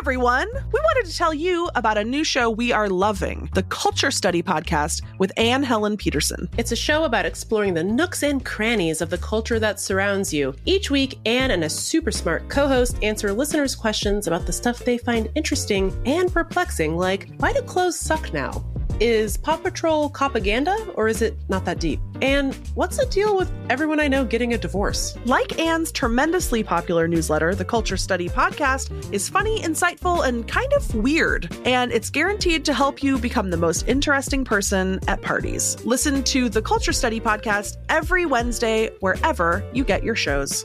everyone. We wanted to tell you about a new show we are loving the Culture Study Podcast with Anne Helen Petersen. It's a show about exploring the nooks and crannies of the culture that surrounds you. Each week, Anne and a super smart co host answer listeners' questions about the stuff they find interesting and perplexing, like why do clothes suck now? Is Paw Patrol propaganda or is it not that deep? And what's the deal with everyone I know getting a divorce? Like Anne's tremendously popular newsletter, the Culture Study Podcast is funny, insightful, and kind of weird. And it's guaranteed to help you become the most interesting person at parties. Listen to the Culture Study Podcast every Wednesday, wherever you get your shows.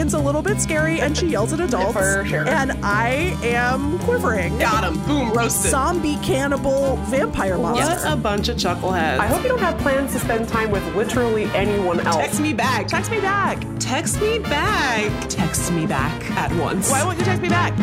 Meagan's a little bit scary and she yells at adults. For sure. And I am quivering. Got him. Boom, roasted. Zombie cannibal vampire monster. What a bunch of chuckleheads. I hope you don't have plans to spend time with literally anyone else. Text me back. Text me back. Text me back. Text me back at once. Why won't you text me back?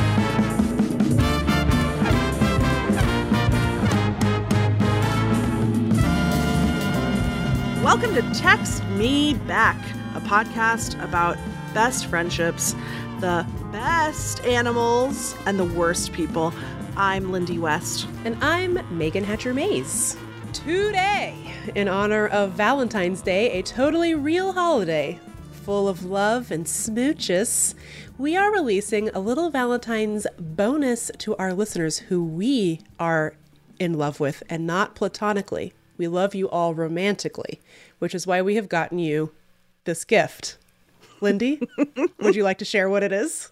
Welcome to Text Me Back, a podcast about best friendships, the best animals, and the worst people. I'm Lindy West. And I'm Meagan Hatcher-Mays. Today, in honor of Valentine's Day, a totally real holiday full of love and smooches, we are releasing a little Valentine's bonus to our listeners who we are in love with and not platonically. We love you all romantically, which is why we have gotten you this gift. Lindy, would you like to share what it is?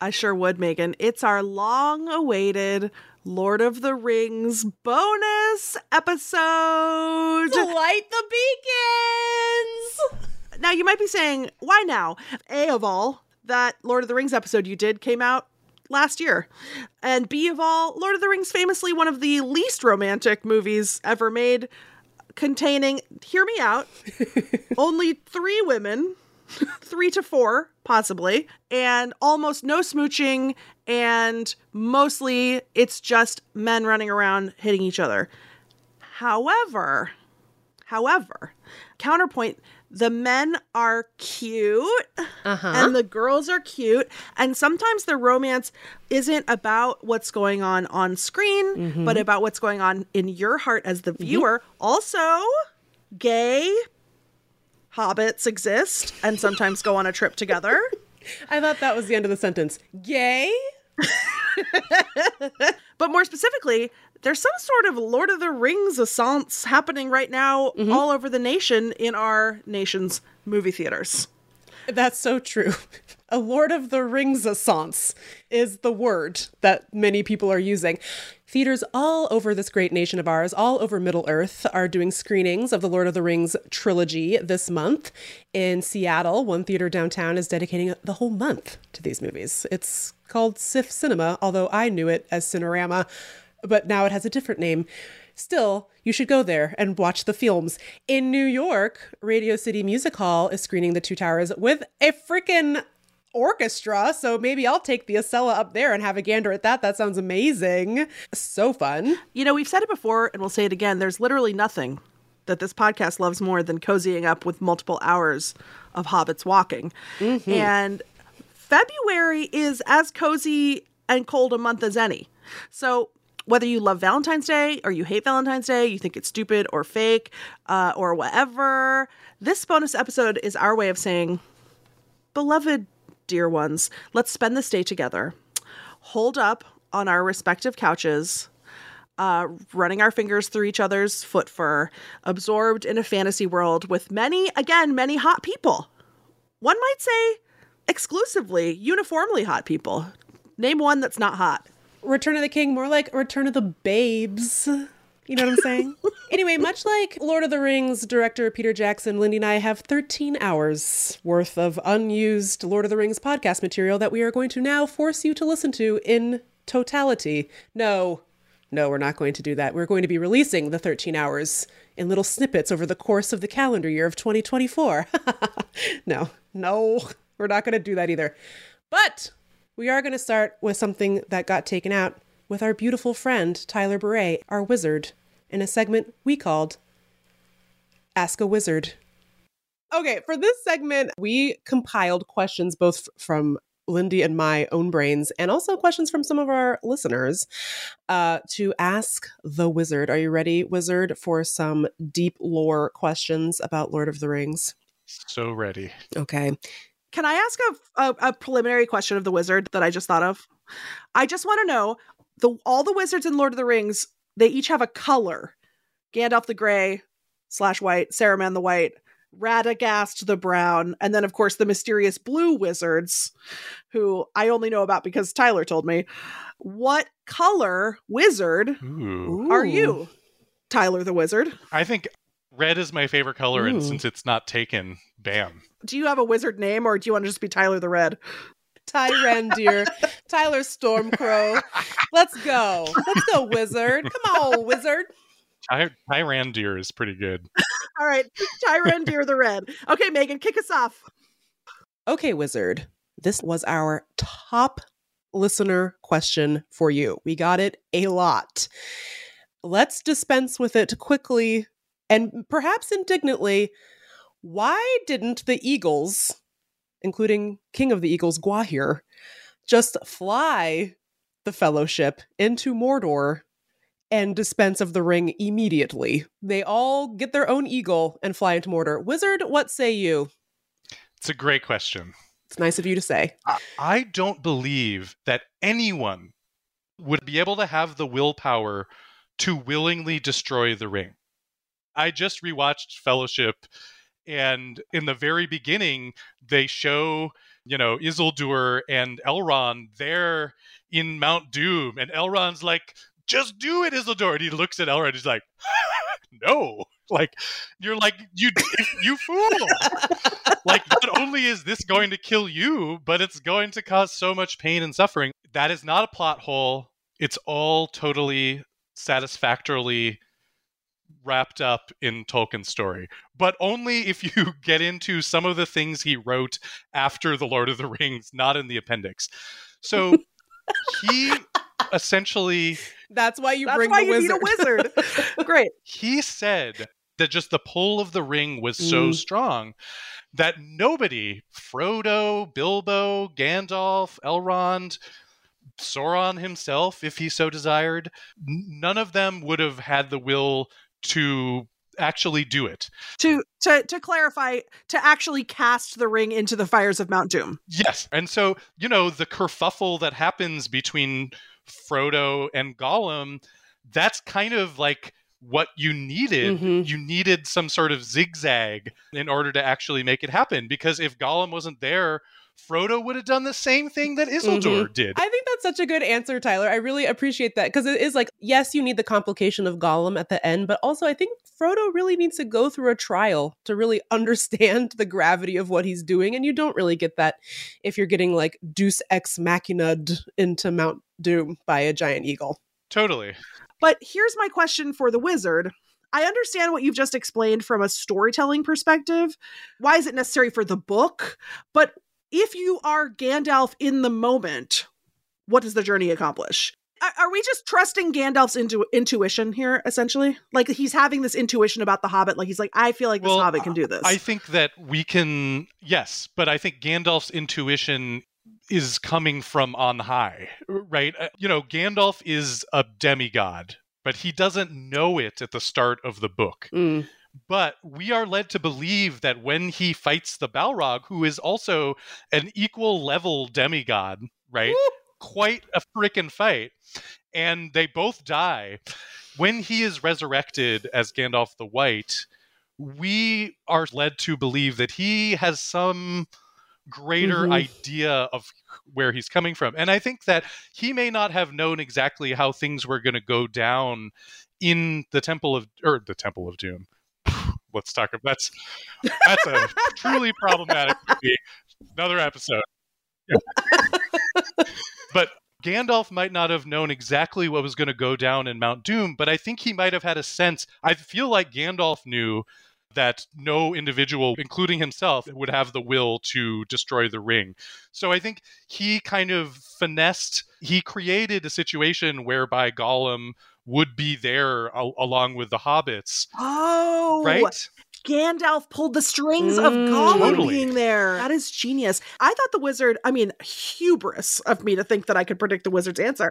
I sure would, Meagan. It's our long awaited Lord of the Rings bonus episode. Light the beacons! Now, you might be saying, why now? A of all, that Lord of the Rings episode you did came out last year. And B of all, Lord of the Rings famously one of the least romantic movies ever made, containing, hear me out, only three women, three to four, possibly, and almost no smooching, and mostly it's just men running around hitting each other. However, however, counterpoint, the men are cute Uh-huh. and the girls are cute and sometimes the romance isn't about what's going on on screen but about what's going on in your heart as the viewer also gay hobbits exist and sometimes go on a trip together I thought that was the end of the sentence. Gay? but more specifically there's some sort of lord of the rings assance happening right now mm-hmm. all over the nation in our nation's movie theaters That's so true. A Lord of the Rings assance is the word that many people are using. Theaters all over this great nation of ours, all over Middle Earth, are doing screenings of the Lord of the Rings trilogy this month. In Seattle, one theater downtown is dedicating the whole month to these movies. It's called SIFF Cinema, although I knew it as Cinerama, but now it has a different name. Still, you should go there and watch the films. In New York, Radio City Music Hall is screening The Two Towers with a freaking orchestra. So maybe I'll take the Acela up there and have a gander at that. That sounds amazing. So fun. You know, we've said it before and we'll say it again. There's literally nothing that this podcast loves more than cozying up with multiple hours of hobbits walking. And February is as cozy and cold a month as any. So, whether you love Valentine's Day or you hate Valentine's Day, you think it's stupid or fake uh, or whatever, this bonus episode is our way of saying, Beloved dear ones, let's spend this day together. Hold up on our respective couches, uh, running our fingers through each other's foot fur, absorbed in a fantasy world with many, again, many hot people. One might say exclusively, uniformly hot people. Name one that's not hot. Return of the King, more like Return of the Babes. You know what I'm saying? anyway, much like Lord of the Rings director Peter Jackson, Lindy and I have 13 hours worth of unused Lord of the Rings podcast material that we are going to now force you to listen to in totality. No, no, we're not going to do that. We're going to be releasing the 13 hours in little snippets over the course of the calendar year of 2024. no, no, we're not going to do that either. But we are going to start with something that got taken out with our beautiful friend Tyler Bure, our wizard, in a segment we called Ask a Wizard. Okay, for this segment, we compiled questions both from Lindy and my own brains, and also questions from some of our listeners uh, to ask the wizard. Are you ready, wizard, for some deep lore questions about Lord of the Rings? So ready. Okay. Can I ask a, a, a preliminary question of the wizard that I just thought of? I just want to know the all the wizards in Lord of the Rings, they each have a color. Gandalf the gray slash white, Saruman the white, Radagast the brown, and then of course the mysterious blue wizards, who I only know about because Tyler told me. What color wizard Ooh. are you, Tyler the wizard? I think red is my favorite color, and since it's not taken, bam. Do you have a wizard name, or do you want to just be Tyler the Red? Tyrandir, Tyler Stormcrow. Let's go. Let's go, wizard. Come on, wizard. Ty- Tyrandir is pretty good. All right, Tyrandir the Red. Okay, Meagan, kick us off. Okay, wizard. This was our top listener question for you. We got it a lot. Let's dispense with it quickly and perhaps indignantly. Why didn't the Eagles, including King of the Eagles Gwaihir, just fly the fellowship into Mordor and dispense of the ring immediately? They all get their own eagle and fly into Mordor. Wizard, what say you? It's a great question. It's nice of you to say. I- I don't believe that anyone would be able to have the willpower to willingly destroy the ring. I just rewatched Fellowship, and in the very beginning, they show, you know, Isildur and Elrond there in Mount Doom, and Elrond's like, just do it, Isildur. And he looks at Elrond, he's like, no. Like, you're like, you, you fool like not only is this going to kill you but it's going to cause so much pain and suffering that is not a plot hole it's all totally satisfactorily wrapped up in Tolkien's story but only if you get into some of the things he wrote after the Lord of the Rings not in the appendix so he essentially That's why you That's bring why the you wizard. need a wizard. Great. he said that just the pull of the ring was so Mm. strong that nobody Frodo, Bilbo, Gandalf, Elrond, Sauron himself, if he so desired, none of them would have had the will to actually do it. To to to clarify, to actually cast the ring into the fires of Mount Doom. Yes. And so, you know, the kerfuffle that happens between Frodo and Gollum, that's kind of like what you needed. Mhm. You needed some sort of zigzag in order to actually make it happen. Because if Gollum wasn't there, Frodo would have done the same thing that Isildur mm-hmm. did. I think that's such a good answer, Tyler. I really appreciate that because it is like, yes, you need the complication of Gollum at the end, but also I think Frodo really needs to go through a trial to really understand the gravity of what he's doing. And you don't really get that if you're getting like Deus ex machina'd into Mount Doom by a giant eagle. totally. But here's my question for the wizard. I understand what you've just explained from a storytelling perspective. Why is it necessary for the book? But if you are Gandalf in the moment, what does the journey accomplish? Are, we just trusting Gandalf's intu- intuition here, essentially? Like he's having this intuition about the Hobbit. Like he's like, I feel like this Well, Hobbit can do this. I think that we can, yes, but I think Gandalf's intuition is coming from on high, right? Uh, You know, Gandalf is a demigod, but he doesn't know it at the start of the book. Mm. But we are led to believe that when he fights the Balrog, who is also an equal level demigod, right? Quite a freaking fight. And they both die. When he is resurrected as Gandalf the White, we are led to believe that he has some greater Mhm. idea of where he's coming from. And I think that he may not have known exactly how things were going to go down in the Temple of or the Temple of Doom. Let's talk about that's that's a truly problematic movie. Another episode. but Gandalf might not have known exactly what was going to go down in Mount Doom, but I think he might have had a sense. I feel like Gandalf knew that no individual, including himself, would have the will to destroy the ring. So I think he kind of finessed, he created a situation whereby Gollum would be there a- along with the hobbits. Oh, Right? Gandalf pulled the strings of Mm. Gollum Totally. being there. That is genius. I thought the wizard, I mean, hubris of me to think that I could predict the wizard's answer.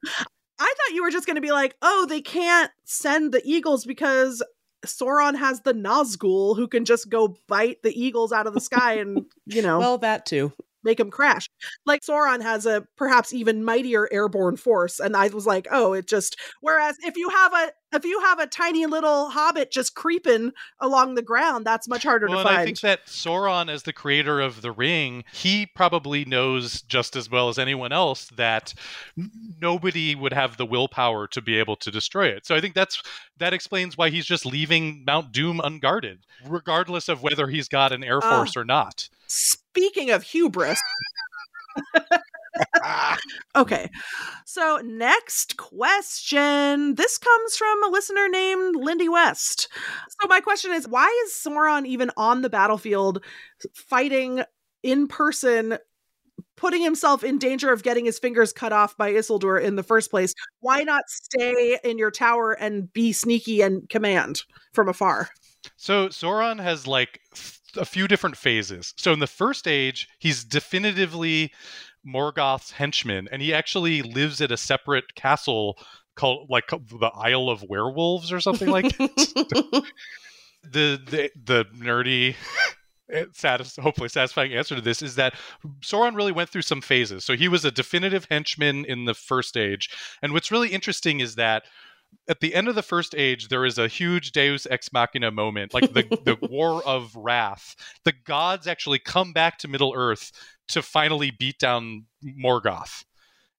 I thought you were just going to be like, oh, they can't send the eagles because Sauron has the Nazgul who can just go bite the eagles out of the sky and, you know, Well, that too. Make them crash. Like Sauron has a perhaps even mightier airborne force. And I was like, oh, it just whereas if you have a if you have a tiny little hobbit just creeping along the ground, that's much harder Well, to find. I think that Sauron, as the creator of the ring, he probably knows just as well as anyone else that nobody would have the willpower to be able to destroy it. So I think that's that explains why he's just leaving Mount Doom unguarded, regardless of whether he's got an air Ah. force or not. Speaking of hubris. okay. So, next question. This comes from a listener named Lindy West. So, my question is why is Sauron even on the battlefield fighting in person? Putting himself in danger of getting his fingers cut off by Isildur in the first place. Why not stay in your tower and be sneaky and command from afar? So Sauron has like f- a few different phases. So in the first age, he's definitively Morgoth's henchman, and he actually lives at a separate castle called like the Isle of Werewolves or something like that. the the the nerdy satis- hopefully satisfying answer to this is that Sauron really went through some phases. So he was a definitive henchman in the first age. And what's really interesting is that at the end of the first age, there is a huge Deus ex machina moment, like the, the war of wrath. The gods actually come back to Middle Earth to finally beat down Morgoth.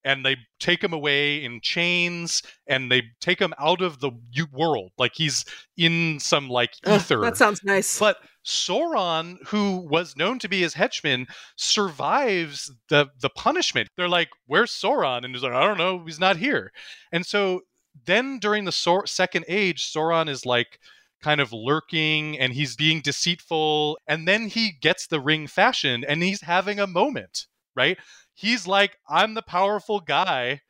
And they take him away in chains and they take him out of the world. Like he's in some like Ugh, ether. that sounds nice. But Sauron, who was known to be his henchman, survives the the punishment. They're like, "Where's Sauron?" And he's like, "I don't know. He's not here." And so then during the Sor- second age, Sauron is like kind of lurking and he's being deceitful. And then he gets the ring fashioned and he's having a moment, right? He's like, "I'm the powerful guy.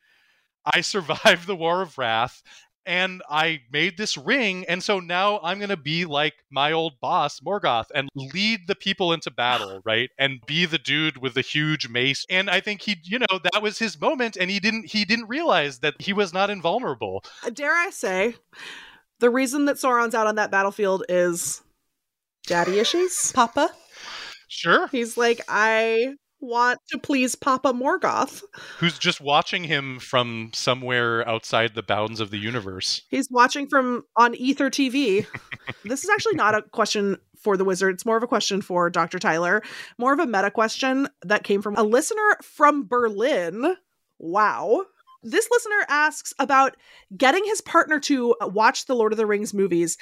I survived the War of Wrath." And I made this ring, and so now I'm gonna be like my old boss Morgoth and lead the people into battle, right? And be the dude with the huge mace. And I think he, you know, that was his moment, and he didn't he didn't realize that he was not invulnerable. Uh, dare I say, the reason that Sauron's out on that battlefield is daddy issues. Papa? Sure, He's like, I want to please Papa Morgoth. who's just watching him from somewhere outside the bounds of the universe? He's watching from on Ether TV. this is actually not a question for the wizard. It's more of a question for Dr. Tyler. More of a meta question that came from a listener from Berlin. Wow. This listener asks about getting his partner to watch the Lord of the Rings movies.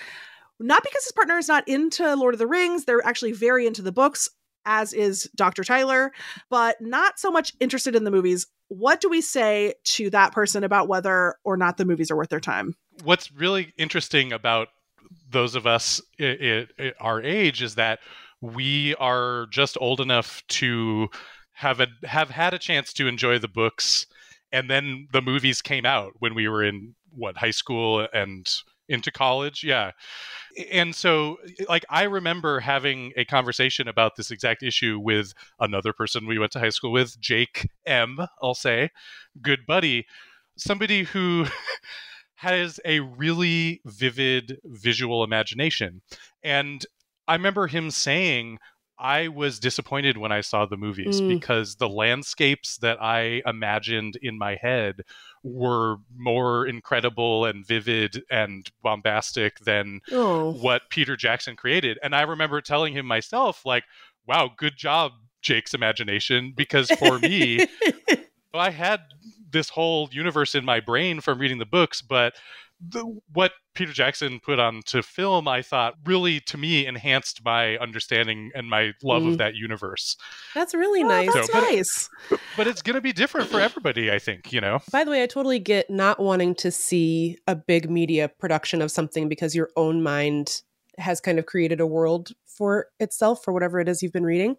Not because his partner is not into Lord of the Rings, they're actually very into the books, as is Dr. Tyler, but not so much interested in the movies. What do we say to that person about whether or not the movies are worth their time? what's really interesting about those of us our age is that we are just old enough to have a, have had a chance to enjoy the books and then the movies came out when we were in what high school and into college yeah and so eh, like i remember having a conversation about this exact issue with another person we went to high school with jake m i'll say good buddy somebody who has a really vivid visual imagination. And I remember him saying, I was disappointed when I saw the movies Mm. because the landscapes that I imagined in my head were more incredible and vivid and bombastic than Oh. what Peter Jackson created. And I remember telling him myself, like, wow, good job, Jake's imagination, because for me, I had this whole universe in my brain from reading the books, but the, what Peter Jackson put on to film, I thought really to me enhanced my understanding and my love Mhm. of that universe. That's really Oh, nice. that's So- nice. But it's going to be different for everybody, I think, you know? By the way, I totally get not wanting to see a big media production of something because your own mind has kind of created a world for itself for whatever it is you've been reading.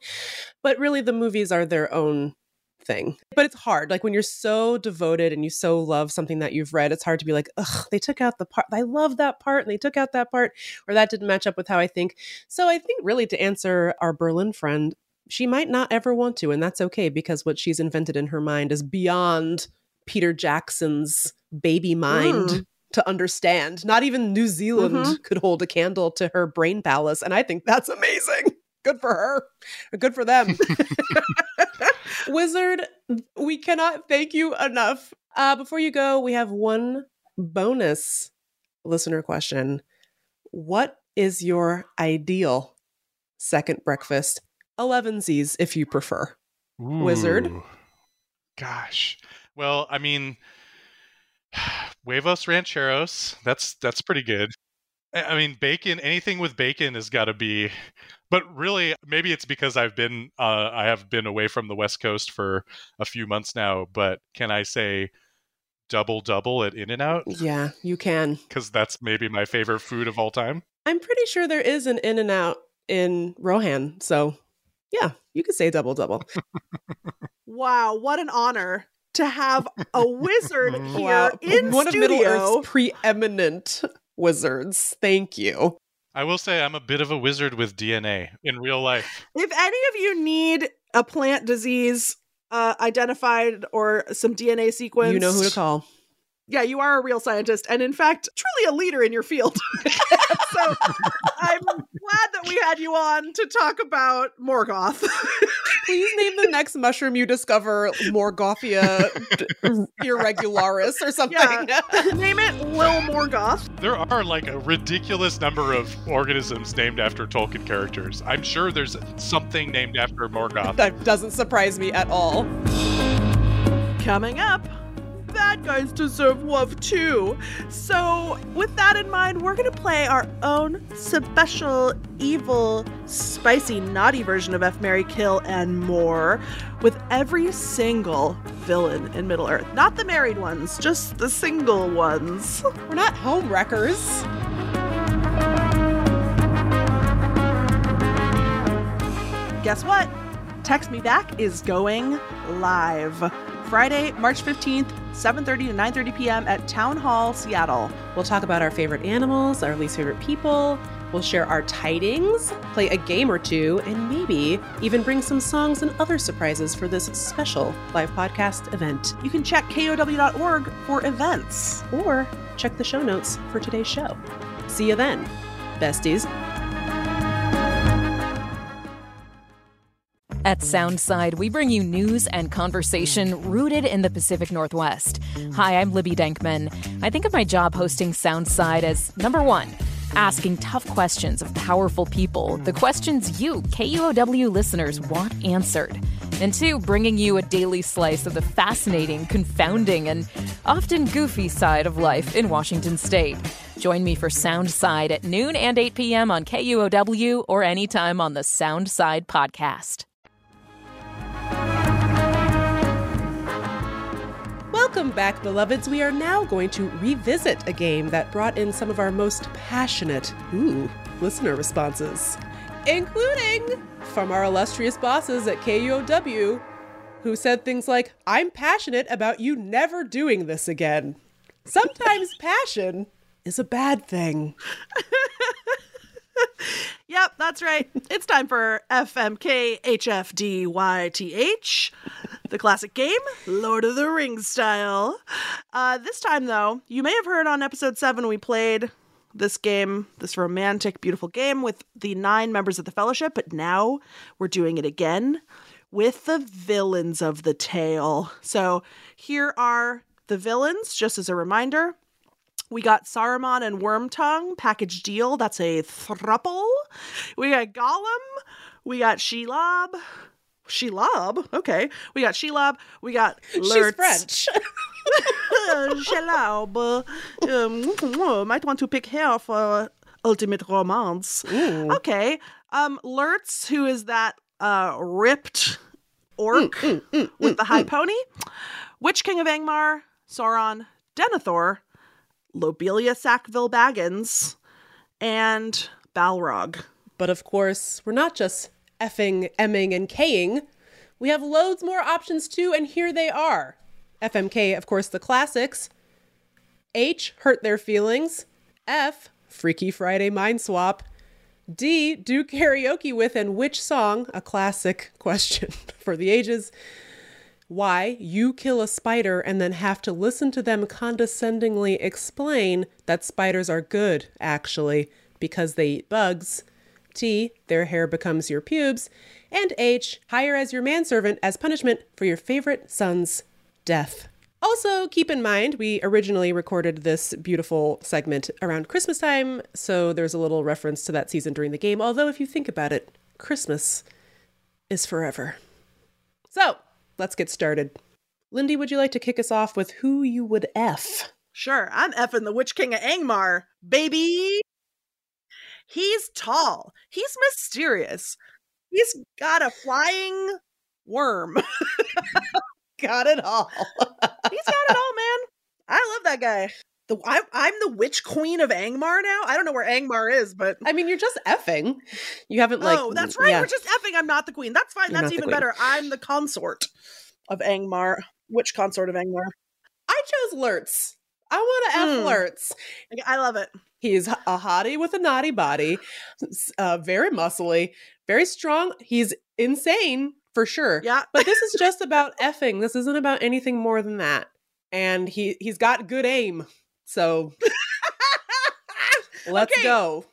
But really, the movies are their own thing. But it's hard. Like when you're so devoted and you so love something that you've read, it's hard to be like, ugh, they took out the part. I love that part and they took out that part, or that didn't match up with how I think. So I think really to answer our Berlin friend, she might not ever want to, and that's okay because what she's invented in her mind is beyond Peter Jackson's baby mind Mm. to understand. Not even New Zealand Mhm. could hold a candle to her brain palace, and I think that's amazing. Good for her. Good for them. Wizard, we cannot thank you enough. Uh, before you go, we have one bonus listener question. What is your ideal second breakfast? 11sies, if you prefer. Wizard. Gosh. Well, I mean, huevos rancheros. That's that's pretty good. I mean, bacon. Anything with bacon has got to be. But really, maybe it's because I've been uh, I have been away from the West Coast for a few months now. But can I say double double at In and Out? Yeah, you can. Because that's maybe my favorite food of all time. I'm pretty sure there is an In and Out in Rohan. So, yeah, you could say double double. Wow, what an honor to have a wizard here wow. in One studio. of Middle Earth's preeminent wizards. Thank you. I will say I'm a bit of a wizard with DNA in real life. If any of you need a plant disease uh, identified or some DNA sequence, You know who to call. Yeah, you are a real scientist, and in fact, truly a leader in your field. so I'm glad that we had you on to talk about Morgoth. Please name the next mushroom you discover Morgothia irregularis or something. Yeah. Name it Lil Morgoth. There are like a ridiculous number of organisms named after Tolkien characters. I'm sure there's something named after Morgoth. that doesn't surprise me at all. Coming up, bad guys deserve love too. So, with that in mind, we're going to play our own special, evil, spicy, naughty version of F. Marry Kill and more with every single villain in Middle Earth. Not the married ones, just the single ones. We're not home wreckers. Guess what? Text Me Back is going live. Friday, March 15th, 7:30 to 9:30 p.m. at Town Hall, Seattle. We'll talk about our favorite animals, our least favorite people. We'll share our tidings, play a game or two, and maybe even bring some songs and other surprises for this special live podcast event. You can check kuow.org for events. Or check the show notes for today's show. See you then, besties. At Soundside, we bring you news and conversation rooted in the Pacific Northwest. Hi, I'm Libby Denkman. I think of my job hosting Soundside as number one, asking tough questions of powerful people, the questions you, KUOW listeners, want answered. And two, bringing you a daily slice of the fascinating, confounding, and often goofy side of life in Washington state. Join me for Soundside at noon and 8 p.m. on KUOW or anytime on the Soundside podcast. Welcome back, beloveds. We are now going to revisit a game that brought in some of our most passionate, ooh, listener responses, including from our illustrious bosses at KUOW, who said things like, I'm passionate about you never doing this again. Sometimes passion is a bad thing. Yep, that's right. It's time for FMKHFDYTH, the classic game, Lord of the Rings style. Uh, this time, though, you may have heard on episode 7 we played this game, this romantic, beautiful game with the nine members of the Fellowship, but now we're doing it again with the villains of the tale. So here are the villains, just as a reminder. We got Saruman and Wormtongue package deal. That's a thruple. We got Gollum. We got Shelob. Shelob. Okay. We got Shelob. We got Lurtz. She's French. Hello, but um, might want to pick hair for ultimate romance. Okay. Um, Lurtz, who is that uh ripped orc with the high pony. Witch King of Angmar, Sauron, Denethor, Lobelia Sackville Baggins, and Balrog. But of course, we're not just effing, emming, and kaying. We have loads more options too, and here they are. FMK, of course, the classics. H, hurt their feelings. F, Freaky Friday mind swap. D, do karaoke with and which song? A classic question for the ages. Y, you kill a spider and then have to listen to them condescendingly explain that spiders are good, actually, because they eat bugs. T, their hair becomes your pubes. And H, hire as your manservant as punishment for your favorite son's death. Also, keep in mind, we originally recorded this beautiful segment around Christmas time, so there's a little reference to that season during the game. Although, if you think about it, Christmas is forever. So, let's get started. Lindy, would you like to kick us off with who you would F? Sure, I'm effing the Witch King of Angmar, baby. He's tall. He's mysterious. He's got a flying worm. got it all. He's got it all, man. I love that guy. The I, I'm the Witch Queen of Angmar now. I don't know where Angmar is, but I mean, you're just effing. You haven't like. oh, that's right. yeah. We're just effing. I'm not the queen. That's fine. You're that's even better. I'm the consort of Angmar. Witch consort of Angmar. I chose Lurtz. I want to F Mm. Lurtz. I love it. He's a hottie with a naughty body, uh, very muscly, very strong. He's insane for sure. Yeah. But this is just about effing. This isn't about anything more than that. And he he's got good aim. So let's Okay. go.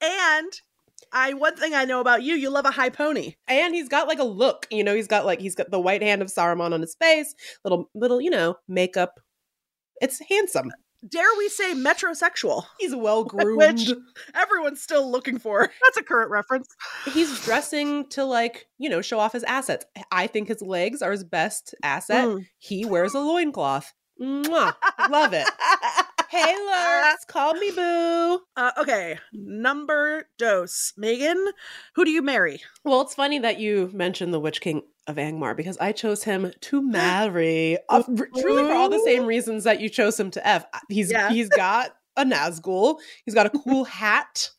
And I one thing I know about you, you love a high pony. And he's got like a look, you know, he's got like he's got the white hand of Saruman on his face, little little, you know, makeup. It's handsome. Dare we say metrosexual? He's well groomed. Which everyone's still looking for. That's a current reference. he's dressing to like you know show off his assets i think his legs are his best asset Mm. he wears a loincloth Mwah. love it. Hey Lurtz call me boo. Uh, okay, number dose. Meagan, who do you marry? well it's funny that you mentioned the witch king of angmar because i chose him to marry uh, truly for all the same reasons that you chose him to f. He's Yeah. he's got a nazgul. He's got a cool hat.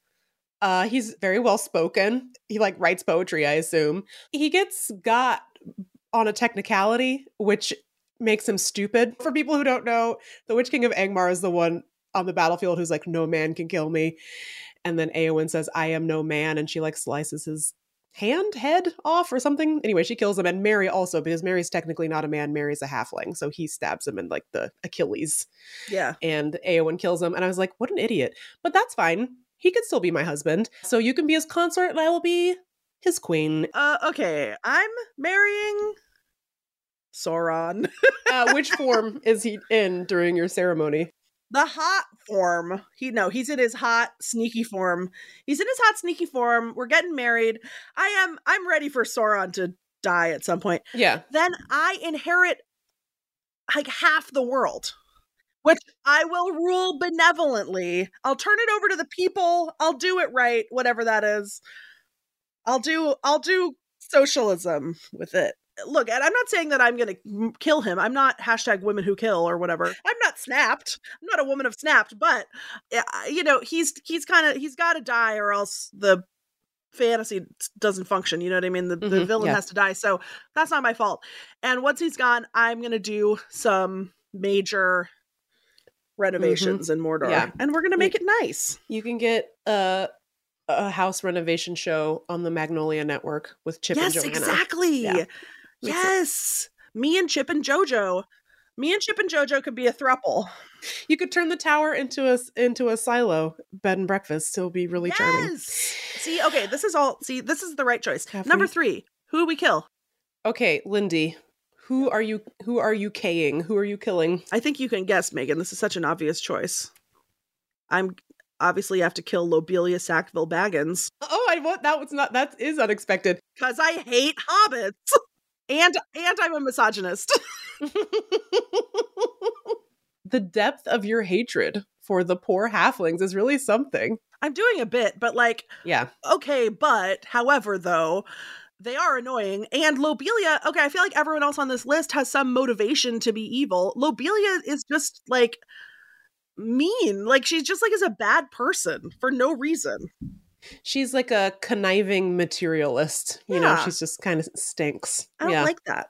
Uh he's very well spoken. He like writes poetry i assume. He gets got on a technicality which makes him stupid for people who don't know the witch king of angmar is the one on the battlefield who's like no man can kill me and then Eowyn says i am no man and she like slices his hand head off or something anyway she kills him and Merry also because Merry's technically not a man Merry's a halfling so he stabs him in like the achilles Yeah. and Eowyn kills him. And I was like, what an idiot. But that's fine. He could still be my husband. So you can be his consort and I will be his queen. Uh, okay, I'm marrying Sauron. Uh, which form is he in during your ceremony? the hot form. He no, he's in his hot sneaky form. He's in his hot sneaky form. We're getting married. I am I'm ready for Sauron to die at some point. Yeah. Then I inherit like half the world. Which I will rule benevolently. I'll turn it over to the people. I'll do it right, whatever that is. I'll do I'll do socialism with it. Look, and I'm not saying that I'm going to kill him. I'm not hashtag women who kill or whatever. I'm not snapped. I'm not a woman of snapped, but you know, he's he's kind of he's got to die or else the fantasy doesn't function. You know what I mean? The, the Mhm, villain yeah. has to die. So that's not my fault. And once he's gone, I'm going to do some major renovations in Mordor. Mm-hmm. Yeah. And we're going to make it nice. You can get a, a house renovation show on the Magnolia Network with Chip yes, and Joanna. exactly. Yeah. It- Yes. Me and Chip and Jojo. Me and Chip and Jojo could be a thruple. You could turn the tower into a into a silo bed and breakfast. It'll be really charming. See, okay, this is all. See, this is the right choice. Have Number we- three. Who do we kill? Okay, Lindy, who are you? Who are you Kaying? Who are you killing? I think you can guess, Meagan. This is such an obvious choice. I'm obviously have to kill Lobelia Sackville Baggins Oh, I want that was not that is unexpected. because I hate hobbits. And and I'm a misogynist. the depth of your hatred for the poor halflings is really something. I'm doing a bit, but like, Yeah. okay, but however, though, they are annoying. And Lobelia, okay, I feel like everyone else on this list has some motivation to be evil. Lobelia is just like mean. Like, she's just like is a bad person for no reason. She's like a conniving materialist. You know, she's just kind of stinks. I don't yeah. like that.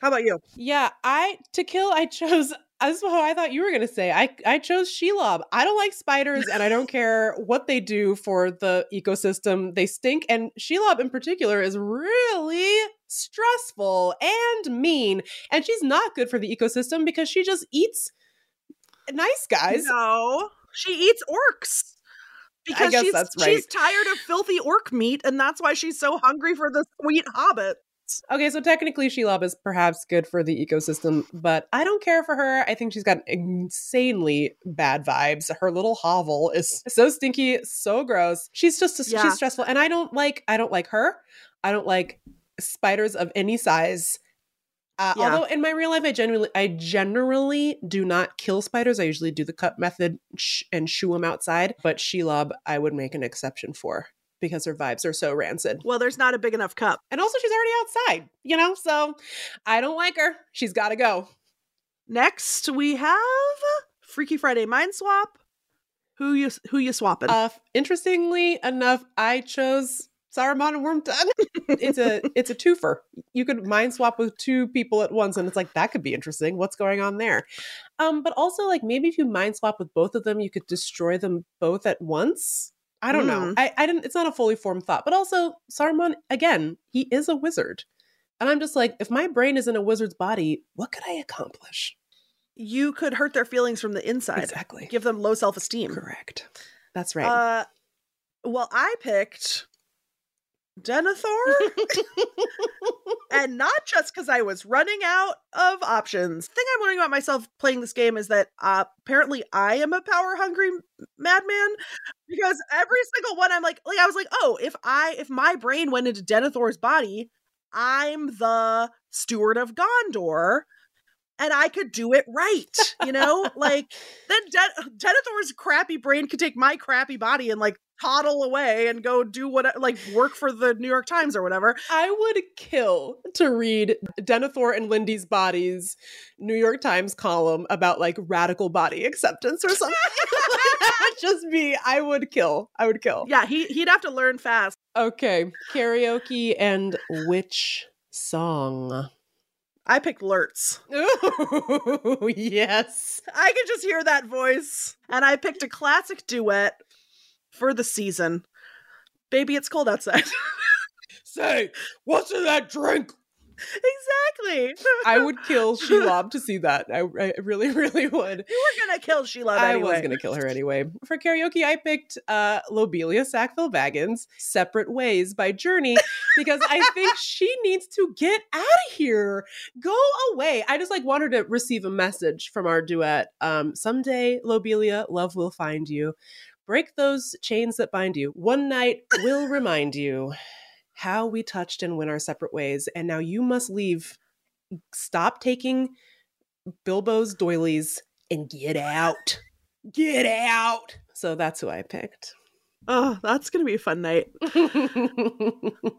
How about you? yeah, I to kill I chose this is what I thought you were gonna say. I I chose Shelob. I don't like spiders and I don't care what they do for the ecosystem. They stink and Shelob in particular is really stressful and mean. And she's not good for the ecosystem because she just eats nice guys. No, she eats orcs. Because guess she's, that's she's tired of filthy orc meat, and that's why she's so hungry for the sweet hobbit. Okay, so technically Shelob is perhaps good for the ecosystem, but I don't care for her. I think she's got insanely bad vibes. Her little hovel is so stinky, so gross. She's just Yeah. she's stressful and I don't like I don't like her. I don't like spiders of any size. Uh, Yeah. Although in my real life, I generally, I generally do not kill spiders. I usually do the cut method sh- and shoo them outside. But Shelob, I would make an exception for because her vibes are so rancid. Well, there's not a big enough cup. And also, she's already outside, you know? So I don't like her. She's got to go. Next, we have Freaky Friday Mind Swap. Who you who you swapping? Uh, interestingly enough, I chose Saruman and Wormtongue. it's a it's a twofer. You could mind swap with two people at once, and it's like that could be interesting. What's going on there? Um, but also like maybe if you mind swap with both of them, you could destroy them both at once. I don't know. Hmm. I, I didn't. It's not a fully formed thought. But also Saruman again, he is a wizard, and I'm just like, if my brain is in a wizard's body, what could I accomplish? you could hurt their feelings from the inside. Exactly. Give them low self esteem. Correct. That's right. Uh, well, I picked Denethor, and not just because I was running out of options. The thing I'm learning about myself playing this game is that uh, apparently I am a power hungry madman because every single one I'm like, like I was like, oh, if I if my brain went into Denethor's body, I'm the steward of Gondor. And I could do it right, you know? like then Den- Denethor's crappy brain could take my crappy body and like toddle away and go do what like work for the New York Times or whatever. I would kill to read Denethor and Lindy's bodies New York Times column about like radical body acceptance or something. just be I would kill. I would kill. Yeah, he he'd have to learn fast. Okay. Karaoke and which song? I picked Lurtz. Ooh, yes. I could just hear that voice. And I picked a classic duet for the season. Baby, it's cold outside. Say, what's in that drink? Exactly. I would kill Shelob to see that. I, I really, really would. You were gonna kill Sheila I anyway. was gonna kill her anyway. For karaoke, I picked uh Lobelia Sackville Baggins, Separate Ways by Journey, because I think she needs to get out of here. Go away. I just like want her to receive a message from our duet. Um, someday, Lobelia, love will find you. Break those chains that bind you. One night will remind you how we touched and went our separate ways. And now you must leave. Stop taking Bilbo's doilies and get out. Get out. So that's who I picked. Oh, that's gonna be a fun night.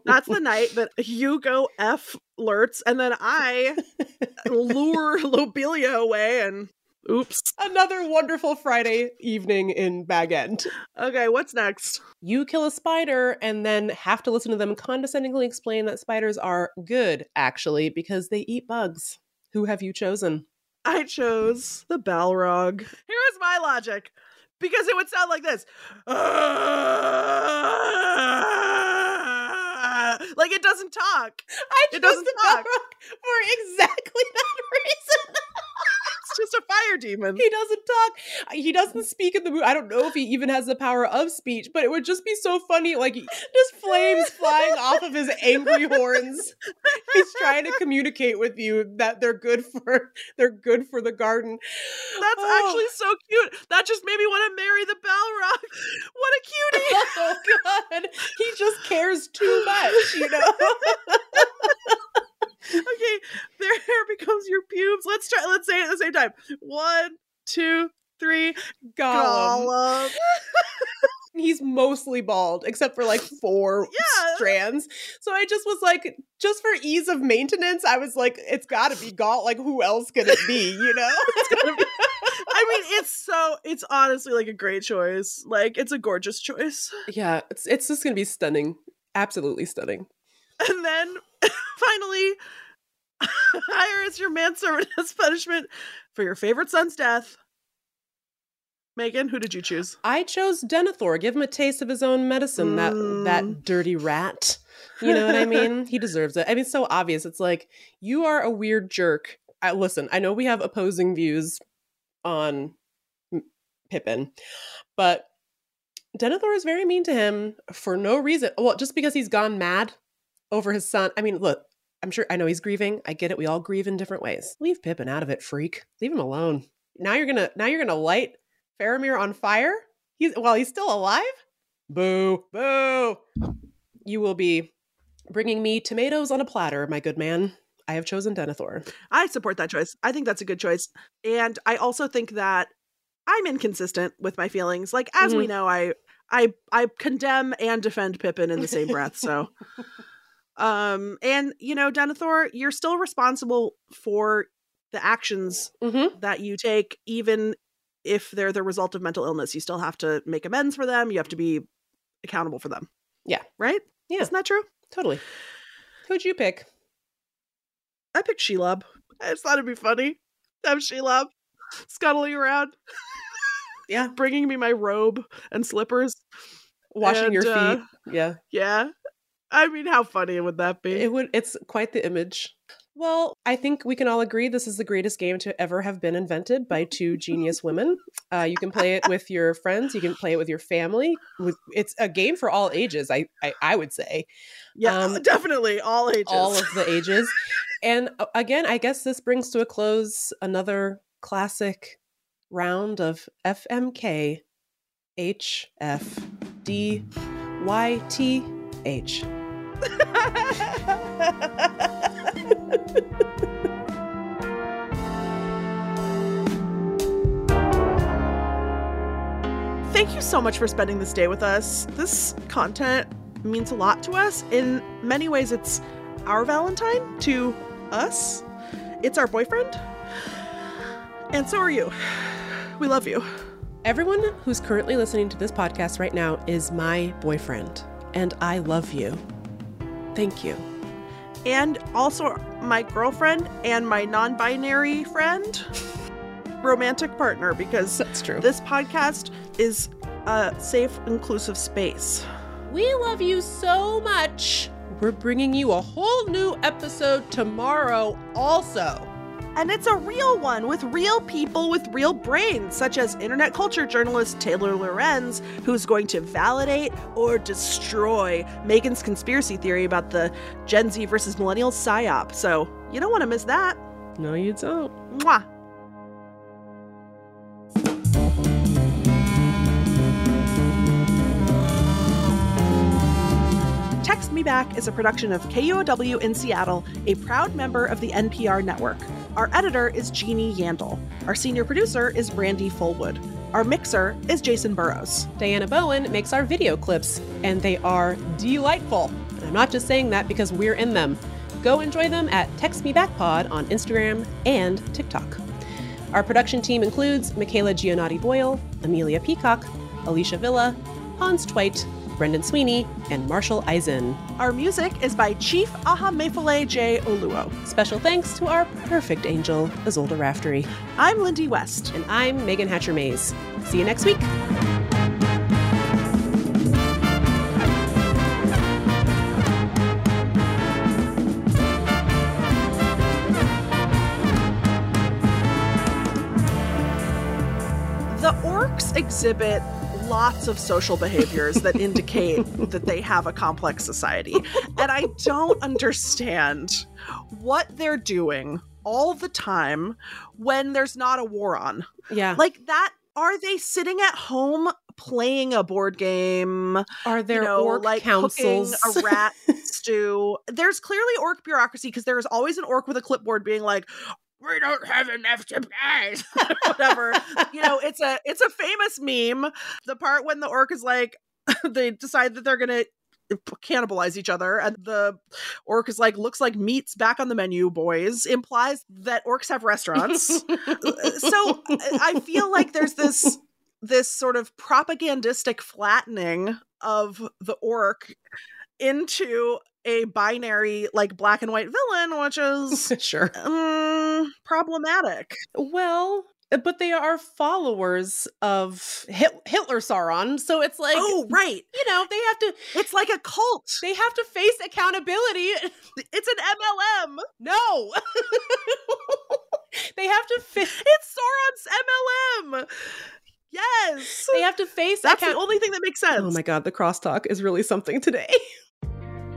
That's the night that you go F Lurtz and then I lure Lobelia away and oops. Another wonderful Friday evening in Bag End. Okay, what's next? You kill a spider and then have to listen to them condescendingly explain that spiders are good, actually, because they eat bugs. Who have you chosen? I chose the Balrog. Here's my logic. Because it would sound like this. like it doesn't talk. I It doesn't chose the talk. Balrog for exactly that reason. Just a fire demon. he doesn't talk. He doesn't speak in the movie. I don't know if he even has the power of speech, but it would just be so funny. Like just flames flying off of his angry horns. He's trying to communicate with you that they're good for they're good for the garden. That's Oh. actually so cute. That just made me want to marry the Balrog. What a cutie. Oh god, he just cares too much, you know. okay, their hair becomes your pubes. Let's try. Let's say it at the same time. One, two, three. Gollum. Gollum. He's mostly bald, except for like four Yeah. strands. So I just was like, just for ease of maintenance, I was like, it's got to be Gall. Like, who else could it be? You know? I mean, it's so. It's honestly like a great choice. Like, it's a gorgeous choice. yeah, it's it's just gonna be stunning. Absolutely stunning. And then finally, hire as your manservant as punishment for your favorite son's death. Meagan, who did you choose? I chose Denethor. Give him a taste of his own medicine. That Mm. that dirty rat. You know what I mean? he deserves it. I mean, it's so obvious. It's like you are a weird jerk. I, listen, I know we have opposing views on M- Pippin, but Denethor is very mean to him for no reason. Well, just because he's gone mad over his son. I mean, look, I'm sure I know he's grieving. I get it. We all grieve in different ways. Leave Pippin out of it, freak. Leave him alone. Now you're gonna now you're gonna light Faramir on fire? He's while he's still alive? Boo, boo. You will be bringing me tomatoes on a platter, my good man. I have chosen Denethor. I support that choice. I think that's a good choice. And I also think that I'm inconsistent with my feelings. Like as we mm-hmm. know, I I I condemn and defend Pippin in the same breath. So um and you know, Denethor, you're still responsible for the actions Mm-hmm. that you take even if they're the result of mental illness. You still have to make amends for them. You have to be accountable for them. Yeah. Right? Yeah. Isn't that true? Totally. Who'd you pick? I picked Shelob. I just thought it'd be funny to have Shelob scuttling around. Yeah. Bringing me my robe and slippers. Washing And, your feet. uh, yeah. Yeah. I mean, how funny would that be? It would it's quite the image. Well, I think we can all agree this is the greatest game to ever have been invented by two genius women. Uh, you can play it with your friends. You can play it with your family. With it's a game for all ages. I I, I would say yeah, um, definitely. All ages. all of the ages. And uh, again, I guess this brings to a close another classic round of FMK HF D Y T H. Thank you so much for spending this day with us. This content means a lot to us. In many ways, it's our Valentine to us. It's our boyfriend. And so are you. We love you. Everyone who's currently listening to this podcast right now is my boyfriend, and I love you. Thank you. And also my girlfriend and my non binary friend, romantic partner, because That's true. this podcast is a safe, inclusive space. We love you so much. We're bringing you a whole new episode tomorrow, also. And it's a real one with real people with real brains, such as internet culture journalist Taylor Lorenz, who's going to validate or destroy Meagan's conspiracy theory about the Gen Z versus millennial psyop. So you don't want to miss that. No, you don't. Mwah. Text Me Back is a production of KUOW in Seattle, a proud member of the NPR network. Our editor is Jeannie Yandel. Our senior producer is Brandi Fullwood. Our mixer is Jason Burrows. Diana Bowen makes our video clips, and they are delightful. And I'm not just saying that because we're in them. Go enjoy them at Text Me Back Pod on Instagram and TikTok. Our production team includes Michaela Giannotti Boyle, Amelia Peacock, Alicia Villa, Hans Twite, Brendan Sweeney, and Marshall Eisen. Our music is by Chief Aha Ahamefule J. Oluo. Special thanks to our perfect angel, Isolde Raftery. I'm Lindy West. And I'm Meagan Hatcher-Mays. See you next week. The orcs exhibit lots of social behaviors that indicate that they have a complex society. And I don't understand what they're doing all the time when there's not a war on. Yeah. Like that are they sitting at home playing a board game? are there you know, orc like councils? cooking a rat stew. There's clearly orc bureaucracy because there is always an orc with a clipboard being like, we don't have enough supplies. Whatever. you know, it's a it's a famous meme. The part when the orc is like they decide that they're gonna eh, cannibalize each other and the orc is like looks like meat's back on the menu boys implies that orcs have restaurants so eh, i feel like there's this this sort of propagandistic flattening of the orc into a binary like black and white villain which is sure. um, problematic. Well, uh, but they are followers of Hit- Hitler Sauron, so it's like oh right. you know they have to it's like a cult. they have to face accountability. it's an mlm No, they have to face it's sauron's mlm yes. They have to face that's account- the only thing that makes sense Oh my god, the crosstalk is really something today.